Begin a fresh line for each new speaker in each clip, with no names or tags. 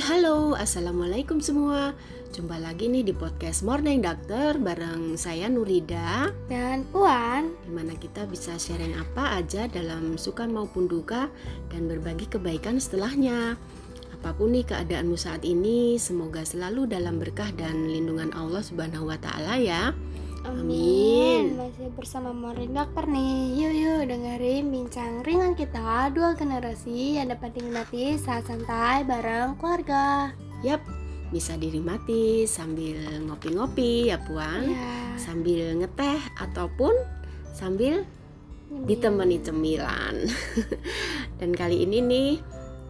halo, assalamualaikum semua. Jumpa lagi nih di podcast Morning Doctor bareng saya Nurida.
dan Puan
Di mana kita bisa sharing apa aja dalam suka maupun duka dan berbagi kebaikan setelahnya. Apa pun nih keadaanmu saat ini, semoga selalu dalam berkah dan lindungan Allah Subhanahu wa taala ya. Amin.
Masih bersama Morning Doctor nih. Yuk yuk dengerin bincang ringan kita Dua generasi yang dapat dinikmati saat santai bareng keluarga.
Yap, bisa dinikmati sambil ngopi-ngopi ya Puan.
Ya
Sambil ngeteh ataupun sambil ditemani cemilan. Dan kali ini nih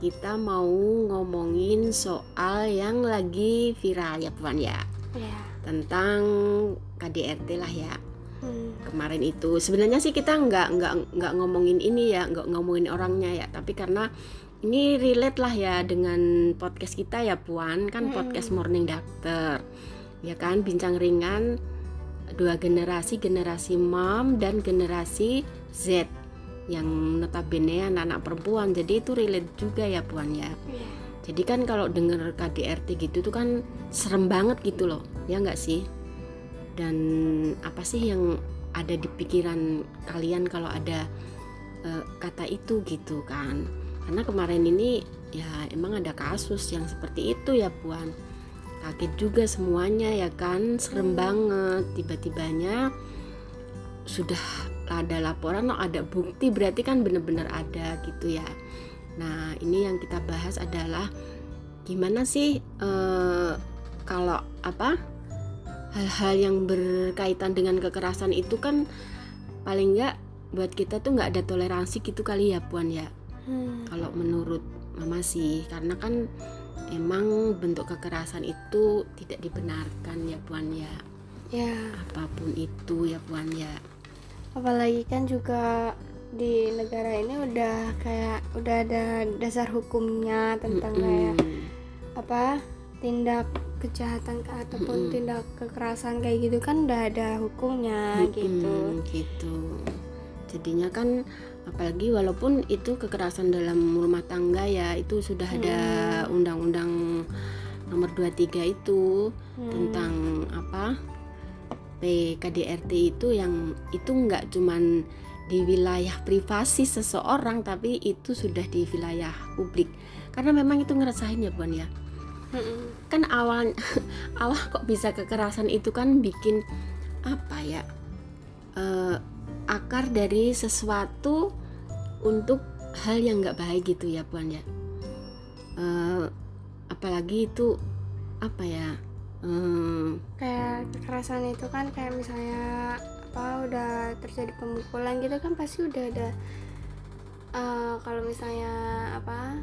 kita mau ngomongin soal yang lagi viral ya Puan ya?
Ya
tentang KDRT lah ya.
Hmm.
kemarin itu. Sebenarnya sih kita nggak nggak nggak ngomongin ini ya nggak ngomongin orangnya ya. Tapi karena ini relate lah ya dengan podcast kita ya Puan. Kan
Mm-mm.
podcast Morning Doctor. Ya kan? Bincang ringan dua generasi generasi mom dan generasi Z yang notabene anak-anak perempuan. Jadi itu relate juga ya Puan ya.
Ya.
jadi kan kalau denger KDRT gitu tuh kan serem banget gitu loh, ya nggak sih? Dan apa sih yang ada di pikiran kalian kalau ada eh, kata itu gitu kan? Karena kemarin ini ya emang ada kasus yang seperti itu ya Puan. Kaget juga semuanya ya kan, serem banget. Tiba-tibanya sudah ada laporan, oh ada bukti berarti kan bener-bener ada gitu ya. Nah, ini yang kita bahas adalah gimana sih eh, kalau apa hal-hal yang berkaitan dengan kekerasan itu kan paling nggak buat kita tuh nggak ada toleransi gitu kali ya puan ya.
Hmm.
Kalau menurut mama sih, karena kan emang bentuk kekerasan itu tidak dibenarkan ya puan ya.
Ya
Apa pun itu ya puan ya.
apalagi kan juga di negara ini udah kayak udah ada dasar hukumnya tentang kayak
Mm-mm.
apa tindak kejahatan ke- ataupun
Mm-mm.
tindak kekerasan kayak gitu kan udah ada hukumnya gitu
Mm-mm, gitu jadinya kan apalagi walaupun itu kekerasan dalam rumah tangga ya itu sudah ada undang-undang nomor 23 itu
Hmm.
tentang apa PKDRT itu yang itu nggak cuman di wilayah privasi seseorang tapi itu sudah di wilayah publik karena memang itu ngerasain ya Puan ya. Kan awal awal kok bisa kekerasan itu kan bikin apa ya eh, akar dari sesuatu untuk hal yang nggak baik gitu ya puan ya? Eh, apalagi itu apa ya eh,
kayak kekerasan itu kan kayak misalnya apa udah terjadi pemukulan gitu kan pasti udah ada eh, kalau misalnya apa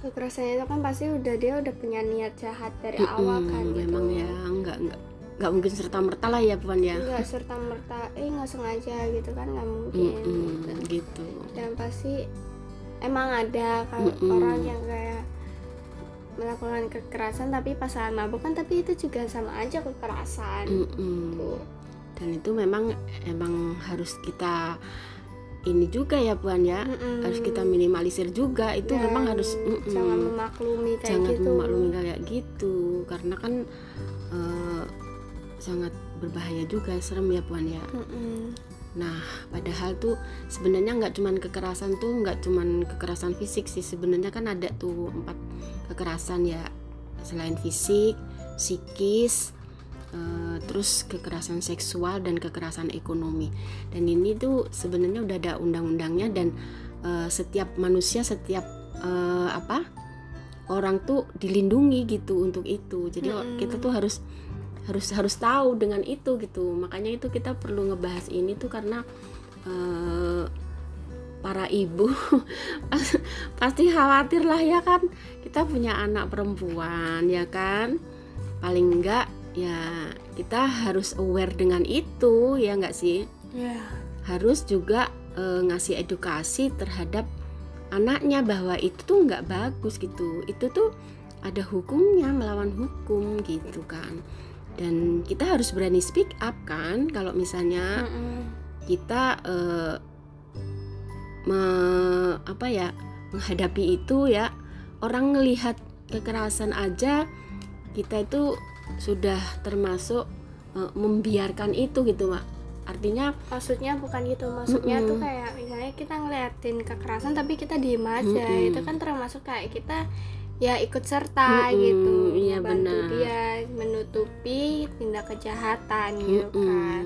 kekerasan itu kan pasti udah dia udah punya niat jahat dari awal
mm-mm,
kan gitu
memang ya nggak nggak nggak mungkin serta merta lah ya puan ya
nggak serta merta eh nggak sengaja gitu kan nggak mungkin
Mm-mm,
gitu.
gitu
dan pasti emang ada kalau
Mm-mm.
orang yang kayak melakukan kekerasan tapi pas saat mabuk kan tapi itu juga sama aja kekerasan
Mm-mm.
gitu.
dan itu memang emang harus kita ini juga ya puan ya.
Mm-mm.
harus kita minimalisir juga. Itu
Dan
memang harus mm-mm,
jangan memaklumi kayak
jangan
gitu.
memaklumi kayak gitu. Karena kan eh, sangat berbahaya juga serem ya puan ya.
Mm-mm.
nah padahal tuh sebenarnya nggak cuman kekerasan tuh nggak cuman kekerasan fisik sih. Sebenarnya kan ada tuh empat kekerasan ya. Selain fisik psikis eh, terus kekerasan seksual dan kekerasan ekonomi. Dan ini tuh sebenarnya udah ada undang-undangnya dan eh, setiap manusia setiap eh, apa orang tuh dilindungi gitu untuk itu. Jadi
Mm-mm.
kita tuh harus harus harus tahu dengan itu gitu. Makanya itu kita perlu ngebahas ini tuh karena eh, para ibu pas- pasti khawatir lah ya kan. Kita punya anak perempuan ya kan. Paling enggak ya kita harus aware dengan itu ya enggak sih?
Ya.
Harus juga eh, ngasih edukasi terhadap anaknya bahwa itu tuh nggak bagus gitu. Itu tuh ada hukumnya melawan hukum gitu kan. Dan kita harus berani speak up kan kalau misalnya
Mm-mm.
kita eh, me- apa ya menghadapi itu ya orang ngelihat kekerasan aja kita itu sudah termasuk uh, membiarkan itu gitu mak artinya
maksudnya bukan gitu maksudnya
Mm-mm.
tuh kayak misalnya kita ngeliatin kekerasan tapi kita diem aja
Mm-mm.
itu kan termasuk kayak kita ya ikut serta
Mm-mm,
gitu
iya benar.
dia menutupi tindak kejahatan gitu kan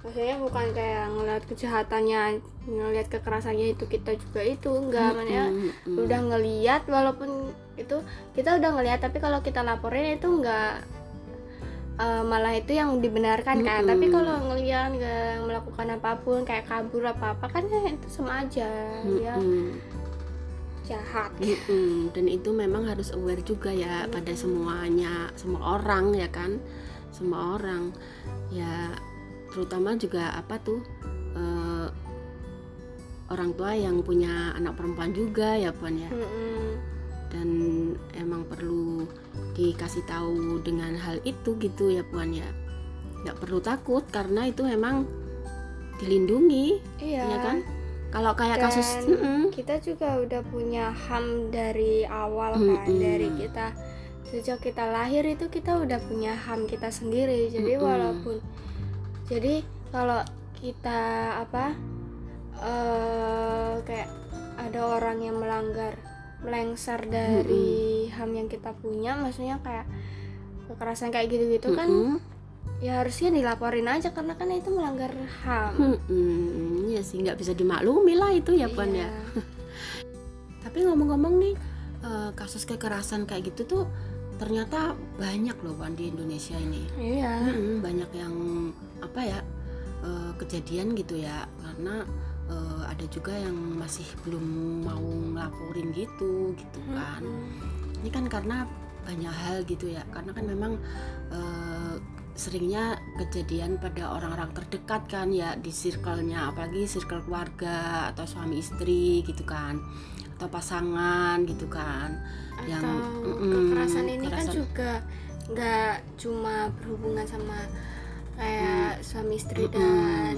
maksudnya bukan kayak ngeliat kejahatannya ngeliat kekerasannya itu kita juga itu enggak maksudnya
Mm-mm.
udah ngeliat walaupun itu kita udah ngeliat tapi kalau kita laporin itu enggak eh, malah itu yang dibenarkan kan
Mm-mm.
tapi kalau ngeliat nggak melakukan apa pun kayak kabur apa apa kan ya itu sama aja ya
Mm-mm.
jahat
Mm-mm. dan itu memang harus aware juga ya pada semuanya semua orang ya kan semua orang ya terutama juga apa tuh eh, orang tua yang punya anak perempuan juga ya puan ya
Mm-mm.
Dan emang perlu dikasih tahu dengan hal itu gitu ya puan ya. Nggak perlu takut karena itu memang dilindungi
iya.
ya kan? Kalau kayak
Dan
kasus
kita juga udah punya ham dari awal kan
Mm-mm.
dari kita. Sejak kita lahir itu kita udah punya ham kita sendiri. Jadi
Mm-mm.
walaupun jadi kalau kita apa eh kayak ada orang yang melanggar melengsar dari ham yang kita punya maksudnya kayak kekerasan kayak gitu-gitu kan
Mm-mm.
ya harusnya dilaporin aja karena kan itu melanggar ham
Hmm, ya sih nggak bisa dimaklumi lah itu ya puan ya.
Iya.
Tapi ngomong-ngomong nih eh, kasus kekerasan kayak gitu tuh ternyata banyak loh puan di Indonesia ini.
iya
Mm-mm, banyak yang apa ya eh, kejadian gitu ya karena eh, ada juga yang masih belum mau ngelaporin gitu gitu kan. Ini kan karena banyak hal gitu ya karena kan memang eh, seringnya kejadian pada orang-orang terdekat kan ya di circle-nya apalagi circle keluarga atau suami istri gitu kan atau pasangan gitu kan yang
atau
mm-mm,
kekerasan ini kan
kekerasan.
juga nggak cuma berhubungan sama kayak suami istri
Mm-mm.
dan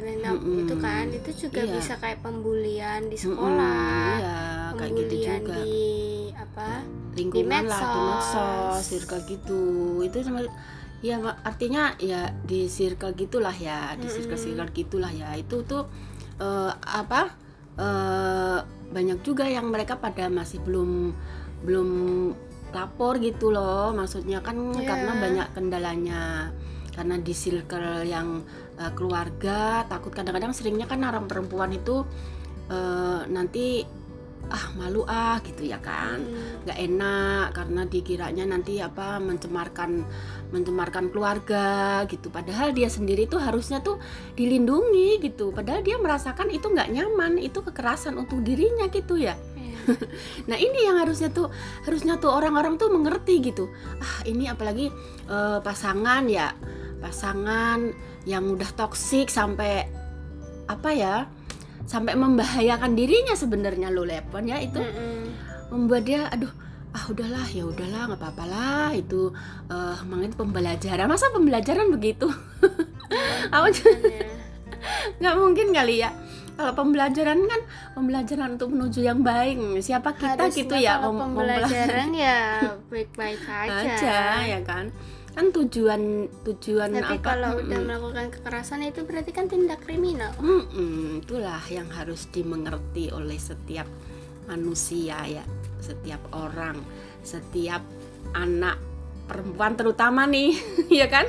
dan
Mm-mm.
itu kan itu juga
Iya.
bisa kayak pembulian di sekolah
iya kayak gitu
pembulian
juga
di apa
lingkungan lah di
medsos.
medsos circle gitu itu sama ya artinya ya di circle gitulah ya di circle circle gitulah ya itu tuh eh, apa eh, banyak juga yang mereka pada masih belum belum lapor gitu loh maksudnya kan
Iya.
karena banyak kendalanya karena di circle yang eh, keluarga takut kadang-kadang seringnya kan orang perempuan itu eh, nanti ah malu ah gitu ya kan.
Hmm,
nggak enak karena dikiranya nanti apa mencemarkan mencemarkan keluarga gitu. Padahal dia sendiri tuh harusnya tuh dilindungi gitu. Padahal dia merasakan itu nggak nyaman itu kekerasan untuk dirinya gitu ya.
Iya.
nah ini yang harusnya tuh harusnya tuh orang-orang tuh mengerti gitu. Ah ini apalagi eh, pasangan ya pasangan yang udah toksik sampai apa ya sampai membahayakan dirinya sebenarnya lo lepon ya. Itu
Mm-mm.
membuat dia aduh ah udahlah ya udahlah nggak apa-apa lah itu eh emang itu pembelajaran. Masa pembelajaran begitu? Apa
Makanya.
nggak mungkin kali ya. Kalau pembelajaran kan pembelajaran untuk menuju yang baik. Siapa kita
Harusnya
gitu ya
kalau pembelajaran ya baik-baik aja,
aja. ya kan kan tujuan tujuan
tapi
apa?
kalau udah
Mm-mm.
melakukan kekerasan itu berarti kan tindak kriminal.
Mm-mm, itulah yang harus dimengerti oleh setiap manusia ya setiap orang setiap anak perempuan terutama nih ya kan?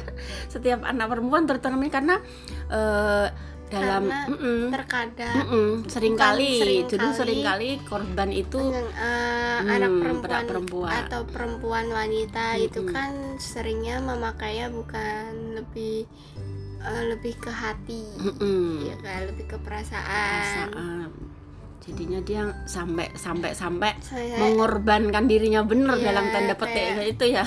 Setiap anak perempuan terutama nih karena eh, dalam
Karena
mm-mm,
terkadang
mm-mm, sering
kali sering kali.
jadi sering kali korban itu
dengan eh,
Hmm,
anak
anak
perempuan,
perempuan.
atau perempuan wanita itu
Mm-mm.
kan seringnya memakainya bukan lebih eh, lebih ke hati
mm-mm,
ya kan lebih ke perasaan,
perasaan. jadinya dia sampai sampai sampai
Saya,
mengorbankan dirinya bener
Iya,
dalam tanda petik
kayak-
itu ya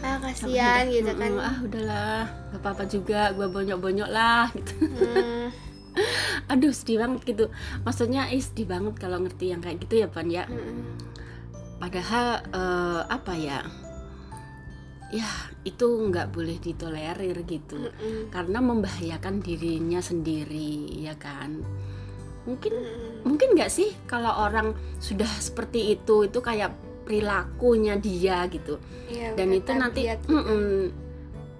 ah kasihan gitu kan.
Ah udahlah. Gak apa-apa juga. Gua bonyok-bonyok lah gitu.
Hmm,
aduh sedih banget gitu. Maksudnya ih sedih banget kalau ngerti yang kayak gitu ya pan ya.
Mm-mm.
padahal eh, apa ya? Ya itu nggak boleh ditolerir gitu.
Mm-mm.
karena membahayakan dirinya sendiri ya kan? Mungkin
Mm-mm.
mungkin nggak sih kalau orang sudah seperti itu itu kayak perilakunya dia gitu.
Iya,
dan itu nanti mm-mm.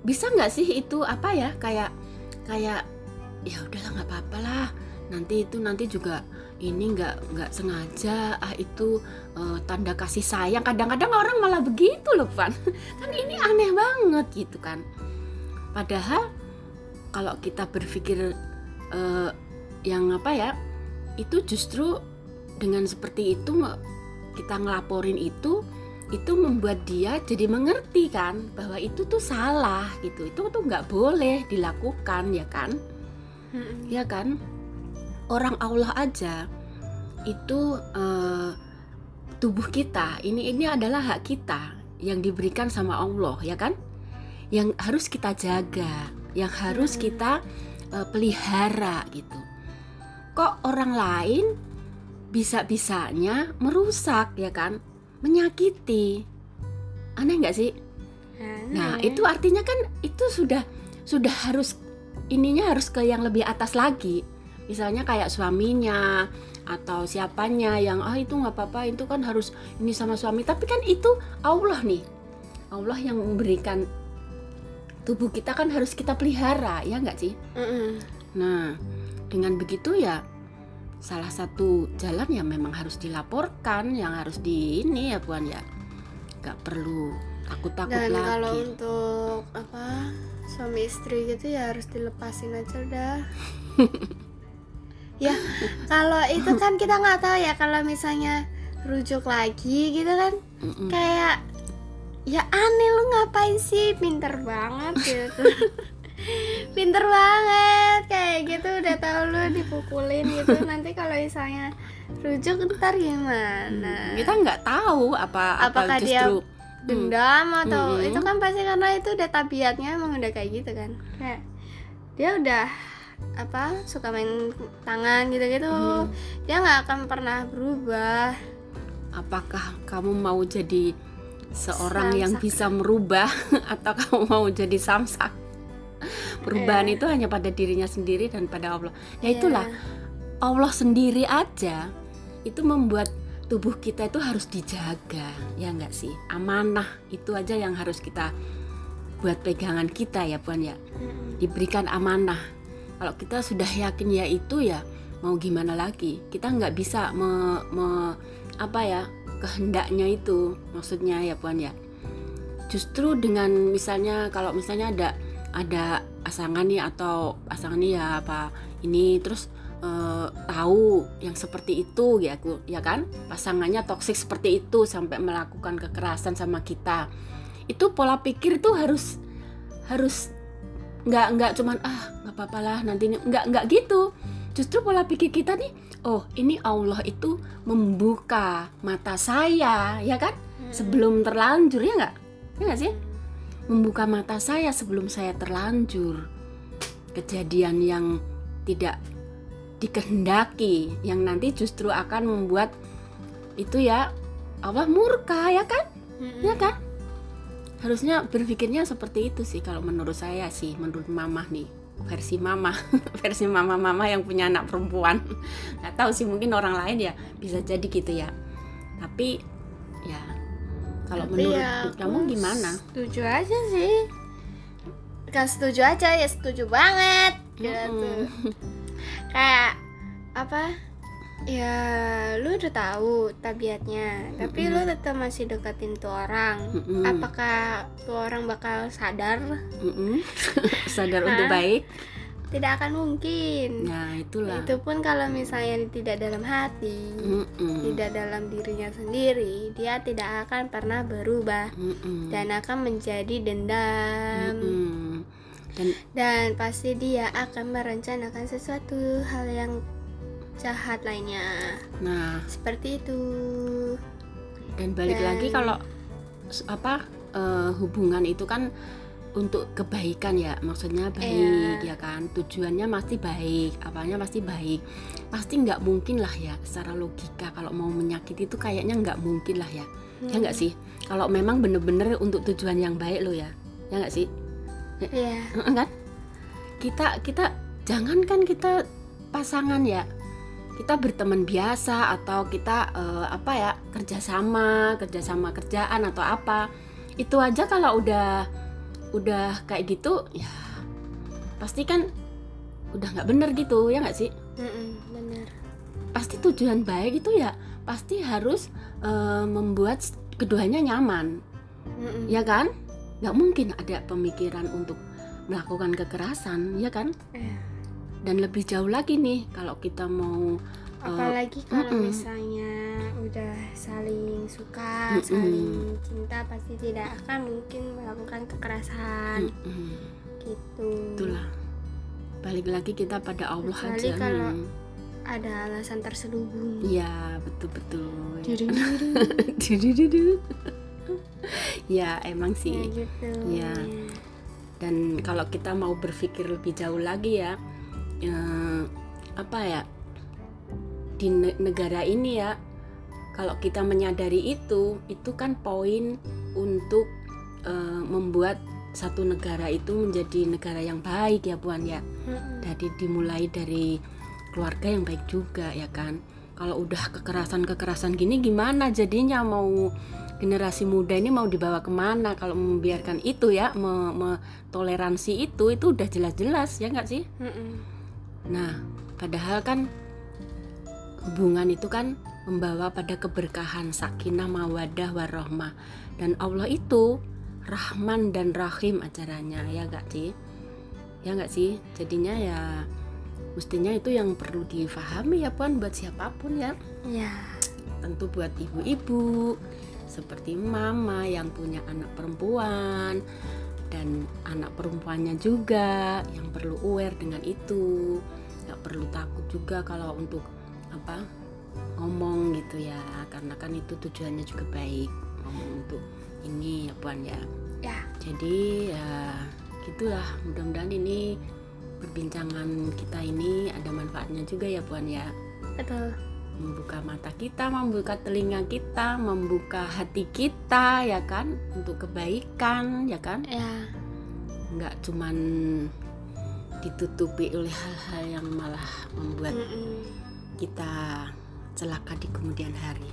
bisa nggak sih itu apa ya kayak kayak ya udahlah nggak apa-apa lah. Nanti itu nanti juga ini nggak nggak sengaja. Ah itu eh, tanda kasih sayang. Kadang-kadang orang malah begitu loh Van. Kan ini aneh banget gitu kan. Padahal kalau kita berpikir eh, yang apa ya itu justru dengan seperti itu kita ngelaporin itu itu membuat dia jadi mengerti kan bahwa itu tuh salah gitu. Itu tuh nggak boleh dilakukan ya kan?
Mm-mm.
ya kan? Orang Allah aja itu eh, tubuh kita ini ini adalah hak kita yang diberikan sama Allah ya kan? Yang harus kita jaga yang harus kita eh, pelihara gitu. Kok orang lain bisa-bisanya merusak ya kan menyakiti aneh nggak sih Nah,
Aneh.
itu artinya kan itu sudah sudah harus ininya harus ke yang lebih atas lagi. Misalnya kayak suaminya atau siapanya yang ah itu nggak apa-apa itu kan harus ini sama suami tapi kan itu Allah nih Allah yang memberikan tubuh kita kan harus kita pelihara ya nggak sih
Mm-mm.
nah dengan begitu ya salah satu jalan ya memang harus dilaporkan yang harus di ini ya buan ya. Nggak perlu takut-takut
dan
lagi.
kalau untuk apa suami istri gitu ya harus dilepasin aja udah. Ya kalau itu kan kita nggak tahu ya kalau misalnya rujuk lagi gitu kan
Mm-mm.
kayak ya aneh lu ngapain sih? Pinter banget gitu pinter banget kayak gitu udah tahu lu dipukulin gitu. Nanti kalau misalnya rujuk ntar gimana?
Kita nggak tahu apa apa
Apakah dia
justru.
Dendam atau
Mm-mm.
itu kan pasti karena itu udah tabiatnya emang udah kayak gitu kan. Kayak dia udah apa suka main tangan gitu-gitu.
Mm.
dia nggak akan pernah berubah.
Apakah kamu mau jadi seorang yang
Samsak.
bisa merubah atau kamu mau jadi samsak perubahan
Eh.
itu hanya pada dirinya sendiri dan pada Allah. Ya
Iya.
itulah Allah sendiri aja itu membuat tubuh kita itu harus dijaga ya enggak sih? Amanah itu aja yang harus kita buat pegangan kita ya puan ya. Diberikan amanah. Kalau kita sudah yakin ya itu ya mau gimana lagi? Kita nggak bisa me, me- apa ya kehendaknya itu. Maksudnya ya puan ya. Justru dengan misalnya kalau misalnya ada ada pasangan nih atau pasangan nih ya apa ini terus eh, tahu yang seperti itu ya aku ya kan? Pasangannya toksik seperti itu sampai melakukan kekerasan sama kita. Itu pola pikir tuh harus harus nggak nggak cuman ah nggak apa-apa lah nanti nggak nggak gitu. Justru pola pikir kita nih oh ini Allah itu membuka mata saya ya kan? Sebelum terlanjur ya nggak? Ya nggak sih membuka mata saya sebelum saya terlanjur. Kejadian yang tidak dikehendaki yang nanti justru akan membuat itu ya Allah murka ya kan?
Mm-mm.
ya kan? Harusnya berpikirnya seperti itu sih kalau menurut saya sih menurut mama nih versi mama versi mama-mama yang punya anak perempuan. Nggak tahu sih mungkin orang lain ya bisa jadi gitu ya. Tapi ya kalau
Tapi
menurut
ya,
kamu gimana?
setuju aja sih. Kan setuju aja ya setuju banget gitu.
Mm-mm.
kayak apa ya lu udah tahu tabiatnya tapi lu tetap masih deketin tuh orang.
Mm-mm.
apakah tuh orang bakal sadar?
Sadar untuk
Hah?
baik
tidak akan mungkin.
Nah itulah.
Itu pun kalau misalnya tidak dalam hati
Mm-mm.
tidak dalam dirinya sendiri dia tidak akan pernah berubah
Mm-mm.
dan akan menjadi dendam.
Dan
dan pasti dia akan merencanakan sesuatu hal yang jahat lainnya.
Nah.
Seperti itu.
Dan balik
Dan-
lagi kalau apa eh, hubungan itu kan untuk kebaikan ya maksudnya baik ya kan? Tujuannya pasti baik apanya pasti baik. Pasti nggak mungkin lah ya secara logika kalau mau menyakiti itu kayaknya nggak mungkin lah ya. Ya nggak sih? Kalau memang bener-bener untuk tujuan yang baik lo ya ya nggak sih?
Iya.
Heeh, kan? Kita kita jangankan kita pasangan ya. Kita berteman biasa atau kita uh, apa ya kerjasama kerjasama kerjaan atau apa. Itu aja kalau udah udah kayak gitu ya pasti kan udah nggak bener gitu ya nggak sih?
Mm-mm, bener.
Pasti tujuan baik itu ya pasti harus uh, membuat keduanya nyaman.
Mm-mm.
ya kan? Nggak mungkin ada pemikiran untuk melakukan kekerasan ya kan?
Eh,
dan lebih jauh lagi nih kalau kita mau
apalagi kalau
mm-mm.
misalnya udah saling suka
Mm-mm.
saling cinta pasti tidak akan mungkin melakukan kekerasan
mm-mm,
gitu
itulah balik lagi kita pada Allah
Kecuali
aja
kalau-
Hmm.
ada alasan terselubung
Iya betul betul.
Dudung-dudung.
Dudududu. ya emang
ya
sih.
gitu
Iya. Dan kalau kita mau berpikir lebih jauh lagi ya, eh, apa ya di ne- negara ini ya, kalau kita menyadari itu, itu kan poin untuk eh, membuat satu negara itu menjadi negara yang baik ya Puan ya.
Mm-mm.
Jadi dimulai dari keluarga yang baik juga ya kan. Kalau udah kekerasan-kekerasan gini gimana jadinya mau generasi muda ini mau dibawa ke mana kalau membiarkan itu ya me- me- toleransi itu itu udah jelas-jelas ya nggak sih?
Mm-mm.
Nah padahal kan hubungan itu kan membawa pada keberkahan sakinah mawadah warohmah dan Allah itu Rahman dan Rahim acaranya ya nggak sih? Ya nggak sih? Jadinya ya mestinya itu yang perlu difahami ya puan buat siapa pun ya
ya
tentu buat ibu-ibu seperti mama yang punya anak perempuan dan anak perempuannya juga yang perlu aware dengan itu nggak perlu takut juga kalau untuk apa ngomong gitu ya karena kan itu tujuannya juga baik ngomong untuk ini ya puan ya.
Ya.
Jadi ya gitulah. Mudah-mudahan ini perbincangan kita ini ada manfaatnya juga ya puan ya.
Betul.
Membuka mata kita, membuka telinga kita, membuka hati kita ya kan? Untuk kebaikan ya kan?
Ya.
Nggak cuman ditutupi oleh hal-hal yang malah membuat
Mm-mm.
Kita celaka di kemudian hari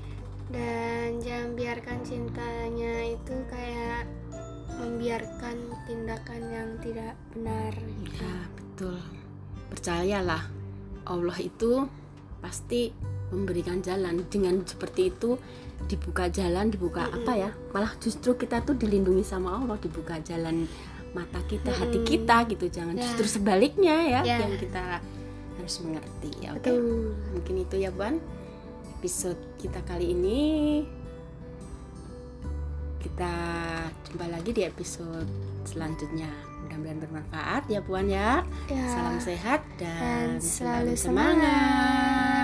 dan jangan biarkan cintanya itu kayak membiarkan tindakan yang tidak benar
ya betul percayalah Allah itu pasti memberikan jalan dengan seperti itu dibuka jalan dibuka
Mm-mm.
apa ya malah justru kita tuh dilindungi sama Allah dibuka jalan mata kita hati
Mm-mm.
kita gitu jangan
Ya.
justru sebaliknya ya
Ya.
yang kita harus mengerti ya oke?
Betul.
Mungkin itu ya Buan episode kita kali ini. Kita jumpa lagi di episode selanjutnya. Mudah-mudahan bermanfaat ya Puan ya.
Ya.
Salam sehat dan,
dan selalu
semangat.
semangat